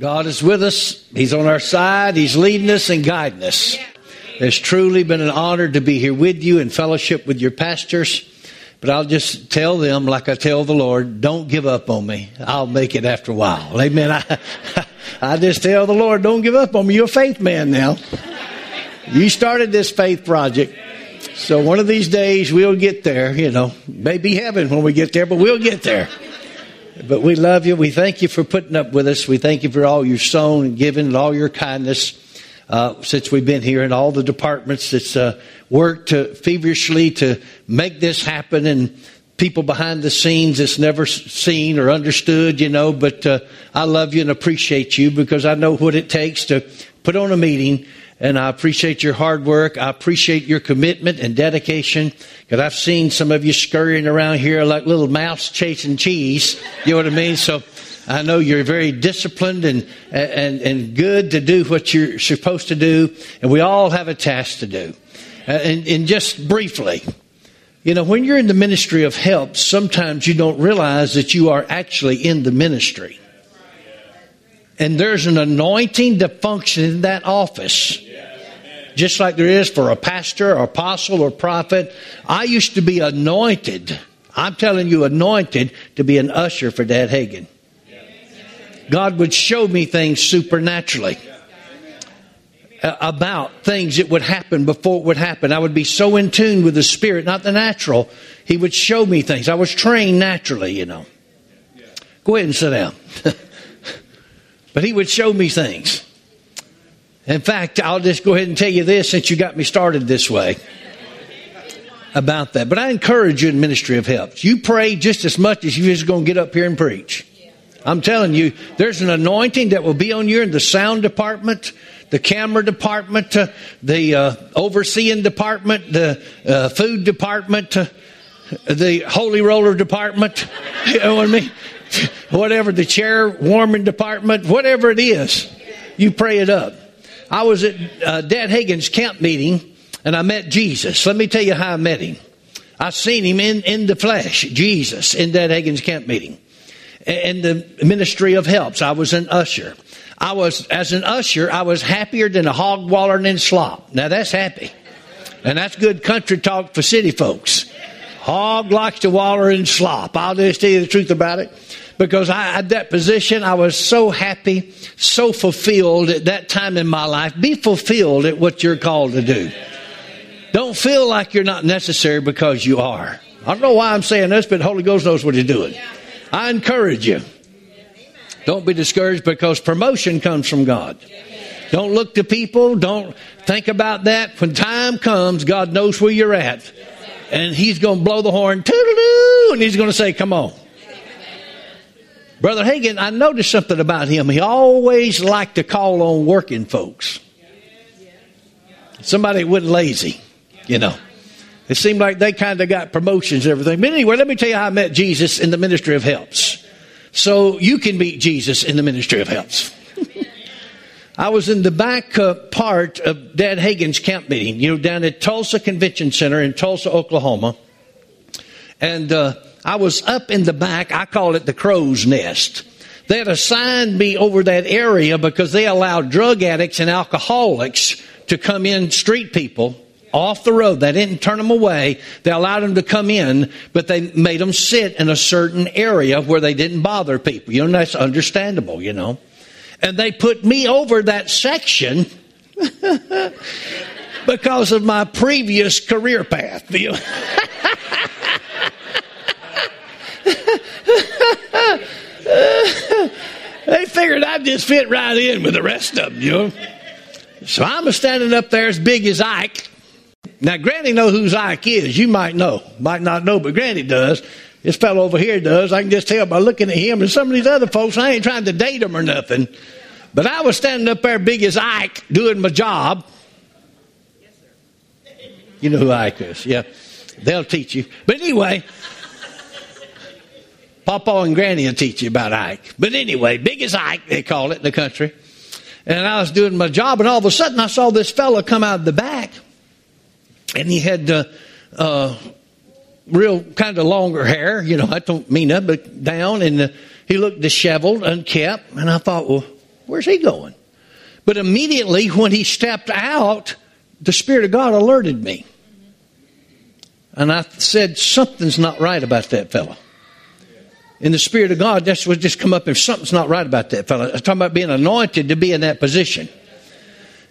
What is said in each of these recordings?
God is with us. He's on our side. He's leading us and guiding us. It's truly been an honor to be here with you in fellowship with your pastors. But I'll just tell them, like I tell the Lord, don't give up on me. I'll make it after a while. Amen. I, I just tell the Lord, don't give up on me. You're a faith man now. You started this faith project. So one of these days we'll get there, you know. Maybe heaven when we get there, but we'll get there. But we love you. We thank you for putting up with us. We thank you for all your sown and giving and all your kindness uh, since we've been here and all the departments that's uh, worked to, feverishly to make this happen and people behind the scenes that's never seen or understood, you know. But uh, I love you and appreciate you because I know what it takes to put on a meeting and I appreciate your hard work. I appreciate your commitment and dedication because I've seen some of you scurrying around here like little mouse chasing cheese. You know what I mean? So I know you're very disciplined and, and, and good to do what you're supposed to do. And we all have a task to do. Uh, and, and just briefly, you know, when you're in the ministry of help, sometimes you don't realize that you are actually in the ministry. And there's an anointing to function in that office just like there is for a pastor or apostle or prophet. I used to be anointed. I'm telling you, anointed to be an usher for Dad Hagin. God would show me things supernaturally uh, about things that would happen before it would happen. I would be so in tune with the spirit, not the natural. He would show me things. I was trained naturally, you know. Go ahead and sit down. but he would show me things. In fact, I'll just go ahead and tell you this since you got me started this way about that. But I encourage you in ministry of helps. You pray just as much as you're just going to get up here and preach. I'm telling you, there's an anointing that will be on you in the sound department, the camera department, uh, the uh, overseeing department, the uh, food department, uh, the holy roller department. You know what I mean? whatever the chair warming department, whatever it is, you pray it up. I was at uh, Dad Hagin's camp meeting and I met Jesus. Let me tell you how I met him. I seen him in, in the flesh, Jesus, in Dad Hagin's camp meeting. In the ministry of helps, I was an usher. I was, as an usher, I was happier than a hog wallering in slop. Now that's happy. And that's good country talk for city folks. Hog likes to waller in slop. I'll just tell you the truth about it because I had that position. I was so happy, so fulfilled at that time in my life. Be fulfilled at what you're called to do. Don't feel like you're not necessary because you are. I don't know why I'm saying this, but Holy Ghost knows what He's doing. I encourage you. Don't be discouraged because promotion comes from God. Don't look to people. Don't think about that. When time comes, God knows where you're at. And He's going to blow the horn, and He's going to say, Come on. Brother Hagin, I noticed something about him. He always liked to call on working folks. Somebody wasn't lazy, you know. It seemed like they kind of got promotions and everything. But anyway, let me tell you how I met Jesus in the ministry of helps. So you can meet Jesus in the ministry of helps. I was in the back uh, part of Dad Hagin's camp meeting, you know, down at Tulsa Convention Center in Tulsa, Oklahoma. And uh, I was up in the back. I call it the crow's nest. They had assigned me over that area because they allowed drug addicts and alcoholics to come in, street people, off the road. They didn't turn them away. They allowed them to come in, but they made them sit in a certain area where they didn't bother people. You know, that's understandable, you know. And they put me over that section because of my previous career path. I'd just fit right in with the rest of them, you know. So I'm standing up there as big as Ike. Now, Granny knows who Ike is. You might know, might not know, but Granny does. This fellow over here does. I can just tell by looking at him and some of these other folks. I ain't trying to date them or nothing, but I was standing up there big as Ike doing my job. You know who Ike is, yeah. They'll teach you. But anyway. Papa and Granny will teach you about Ike. But anyway, big as Ike, they call it in the country. And I was doing my job, and all of a sudden I saw this fellow come out of the back. And he had uh, uh, real kind of longer hair, you know, I don't mean that, but down. And uh, he looked disheveled, unkept. And I thought, well, where's he going? But immediately when he stepped out, the Spirit of God alerted me. And I said, something's not right about that fellow. In the Spirit of God, that's what just come up if something's not right about that fellow. I'm talking about being anointed to be in that position.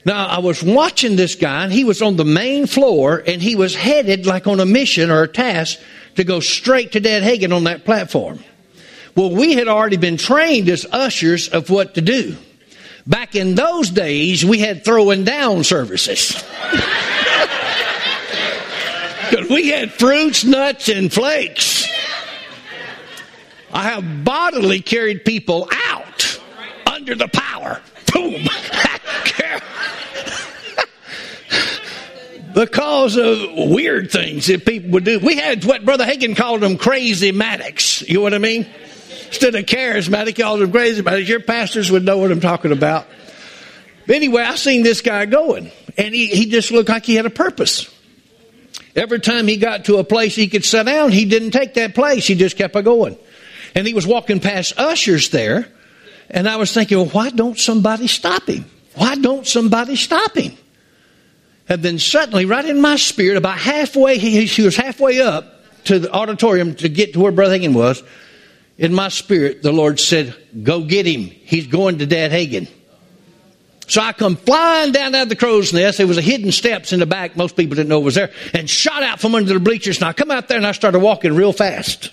Now, I was watching this guy, and he was on the main floor, and he was headed like on a mission or a task to go straight to Dad Hagin on that platform. Well, we had already been trained as ushers of what to do. Back in those days, we had throwing down services. Because we had fruits, nuts, and flakes. I have bodily carried people out under the power. Boom. because of weird things that people would do. We had what Brother Hagin called them crazy matics. You know what I mean? Instead of charismatic, he called them crazy matics. Your pastors would know what I'm talking about. But anyway, I seen this guy going, and he, he just looked like he had a purpose. Every time he got to a place he could sit down, he didn't take that place. He just kept on going. And he was walking past ushers there, and I was thinking, well, why don't somebody stop him? Why don't somebody stop him? And then suddenly, right in my spirit, about halfway, he, he was halfway up to the auditorium to get to where Brother Hagin was. In my spirit, the Lord said, Go get him. He's going to Dad Hagin. So I come flying down out of the crow's nest. There was a hidden steps in the back. Most people didn't know it was there. And shot out from under the bleachers. And I come out there and I started walking real fast.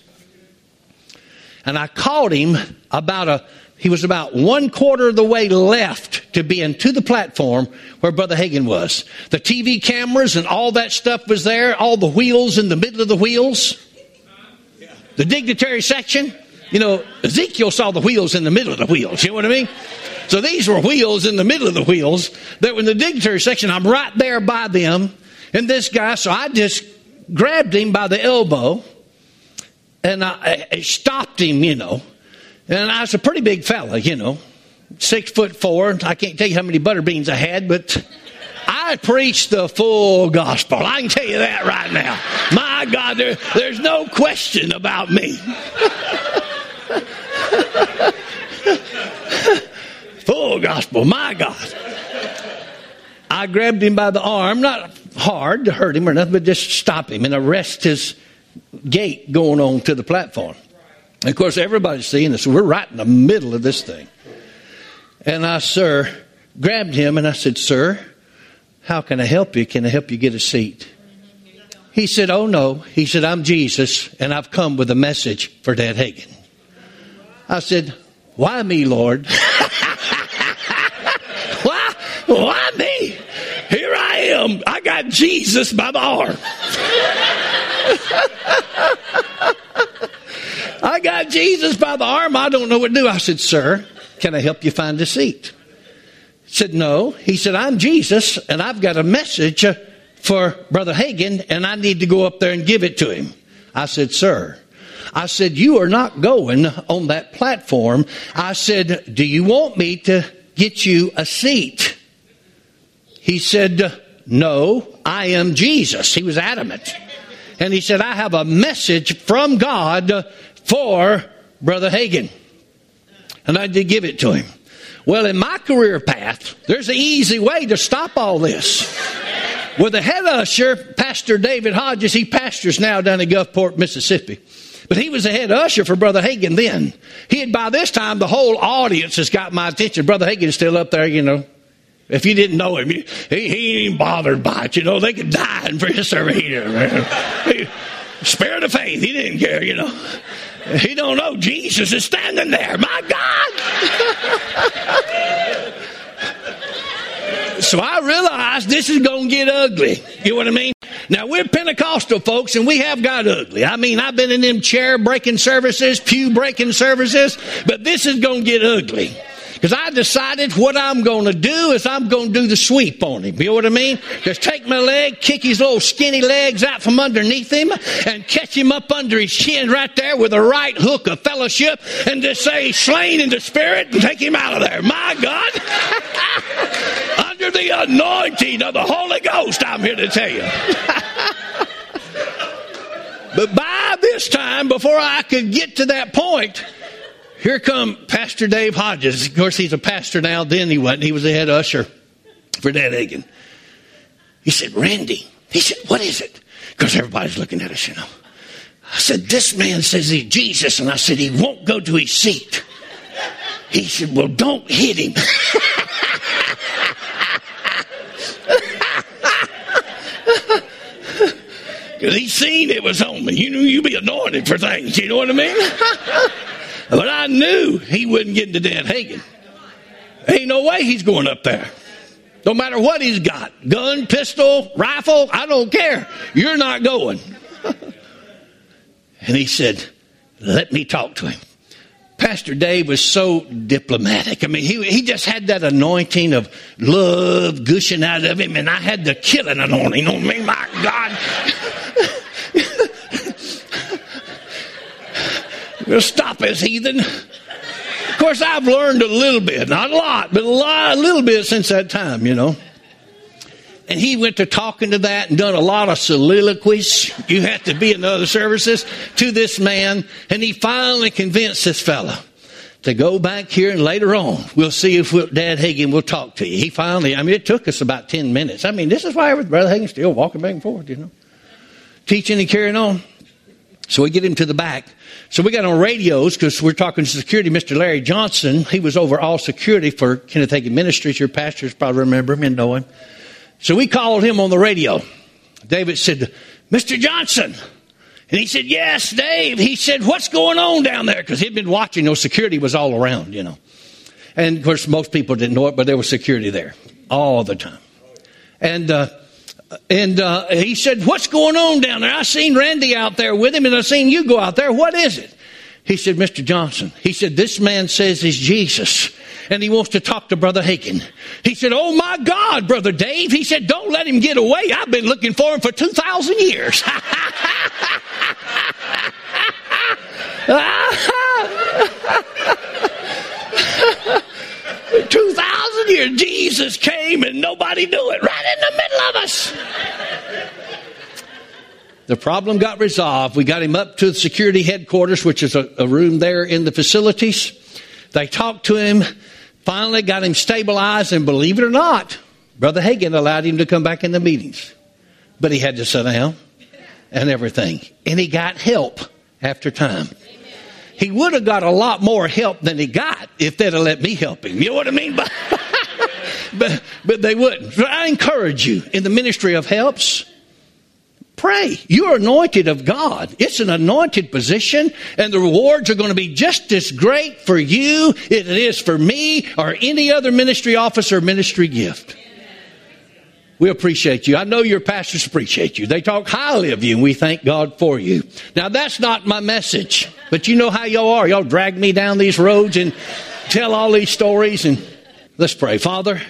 And I caught him about a he was about one quarter of the way left to being to the platform where Brother Hagin was. The TV cameras and all that stuff was there, all the wheels in the middle of the wheels. The dignitary section. You know, Ezekiel saw the wheels in the middle of the wheels. You know what I mean? So these were wheels in the middle of the wheels that were in the dignitary section. I'm right there by them. And this guy, so I just grabbed him by the elbow and I, I stopped him, you know. And I was a pretty big fella, you know, six foot four. I can't tell you how many butter beans I had, but I preached the full gospel. I can tell you that right now. My God, there, there's no question about me. full gospel, my God. I grabbed him by the arm, not hard to hurt him or nothing, but just stop him and arrest his gait going on to the platform. And of course, everybody's seeing this. We're right in the middle of this thing. And I, sir, grabbed him and I said, Sir, how can I help you? Can I help you get a seat? He said, Oh, no. He said, I'm Jesus and I've come with a message for Dad Hagin. I said, Why me, Lord? why, why me? Here I am. I got Jesus by the arm. I got Jesus by the arm. I don't know what to do. I said, Sir, can I help you find a seat? He said, No. He said, I'm Jesus, and I've got a message for Brother Hagin, and I need to go up there and give it to him. I said, Sir, I said, You are not going on that platform. I said, Do you want me to get you a seat? He said, No, I am Jesus. He was adamant. And he said, I have a message from God for Brother Hagin. And I did give it to him. Well, in my career path, there's an easy way to stop all this. With the head usher, Pastor David Hodges, he pastors now down in Gulfport, Mississippi. But he was the head usher for Brother Hagin then. He had, by this time, the whole audience has got my attention. Brother Hagin is still up there, you know. If you didn't know him, he, he ain't even bothered by it. You know, they could die in for his service. He, spirit of faith, he didn't care, you know. He don't know Jesus is standing there. My God. so I realized this is going to get ugly. You know what I mean? Now we're Pentecostal folks and we have got ugly. I mean, I've been in them chair breaking services, pew breaking services, but this is going to get ugly. Because I decided what I'm going to do is I'm going to do the sweep on him. You know what I mean? Just take my leg, kick his little skinny legs out from underneath him, and catch him up under his chin right there with a right hook of fellowship, and just say, slain in the spirit, and take him out of there. My God! under the anointing of the Holy Ghost, I'm here to tell you. but by this time, before I could get to that point, here come Pastor Dave Hodges. Of course, he's a pastor now. Then he wasn't. He was the head usher for Dad Hagin. He said, Randy. He said, what is it? Because everybody's looking at us, you know. I said, this man says he's Jesus. And I said, he won't go to his seat. He said, well, don't hit him. Because he seen it was on me. You knew you'd be anointed for things. You know what I mean? But I knew he wouldn't get into Dad Hagin. Ain't no way he's going up there. No matter what he's got gun, pistol, rifle, I don't care. You're not going. and he said, Let me talk to him. Pastor Dave was so diplomatic. I mean, he, he just had that anointing of love gushing out of him, and I had the killing anointing on me. My God. Stop this heathen. Of course, I've learned a little bit, not a lot, but a lot, a little bit since that time, you know. And he went to talking to that and done a lot of soliloquies. You have to be in other services to this man. And he finally convinced this fella to go back here and later on we'll see if we'll, Dad Hagin will talk to you. He finally, I mean, it took us about 10 minutes. I mean, this is why Brother Hagin's still walking back and forth, you know, teaching and carrying on. So we get him to the back. So we got on radios because we're talking to security. Mr. Larry Johnson, he was over all security for Kenneth Hagin Ministries. Your pastors probably remember him and know him. So we called him on the radio. David said, Mr. Johnson. And he said, Yes, Dave. He said, What's going on down there? Because he'd been watching. No security was all around, you know. And of course, most people didn't know it, but there was security there all the time. And, uh, and uh, he said, What's going on down there? I seen Randy out there with him, and I seen you go out there. What is it? He said, Mr. Johnson, he said, This man says he's Jesus, and he wants to talk to Brother Hagin. He said, Oh my God, Brother Dave. He said, Don't let him get away. I've been looking for him for 2,000 years. 2,000 Jesus came and nobody knew it right in the middle of us. The problem got resolved. We got him up to the security headquarters, which is a, a room there in the facilities. They talked to him, finally got him stabilized, and believe it or not, Brother Hagin allowed him to come back in the meetings. But he had to sit down and everything. And he got help after time he would have got a lot more help than he got if they'd have let me help him. You know what I mean? But, but, but they wouldn't. So I encourage you in the ministry of helps, pray. You're anointed of God. It's an anointed position, and the rewards are going to be just as great for you as it is for me or any other ministry office or ministry gift. We appreciate you. I know your pastors appreciate you. They talk highly of you, and we thank God for you. Now, that's not my message, but you know how y'all are. Y'all drag me down these roads and tell all these stories, and let's pray. Father,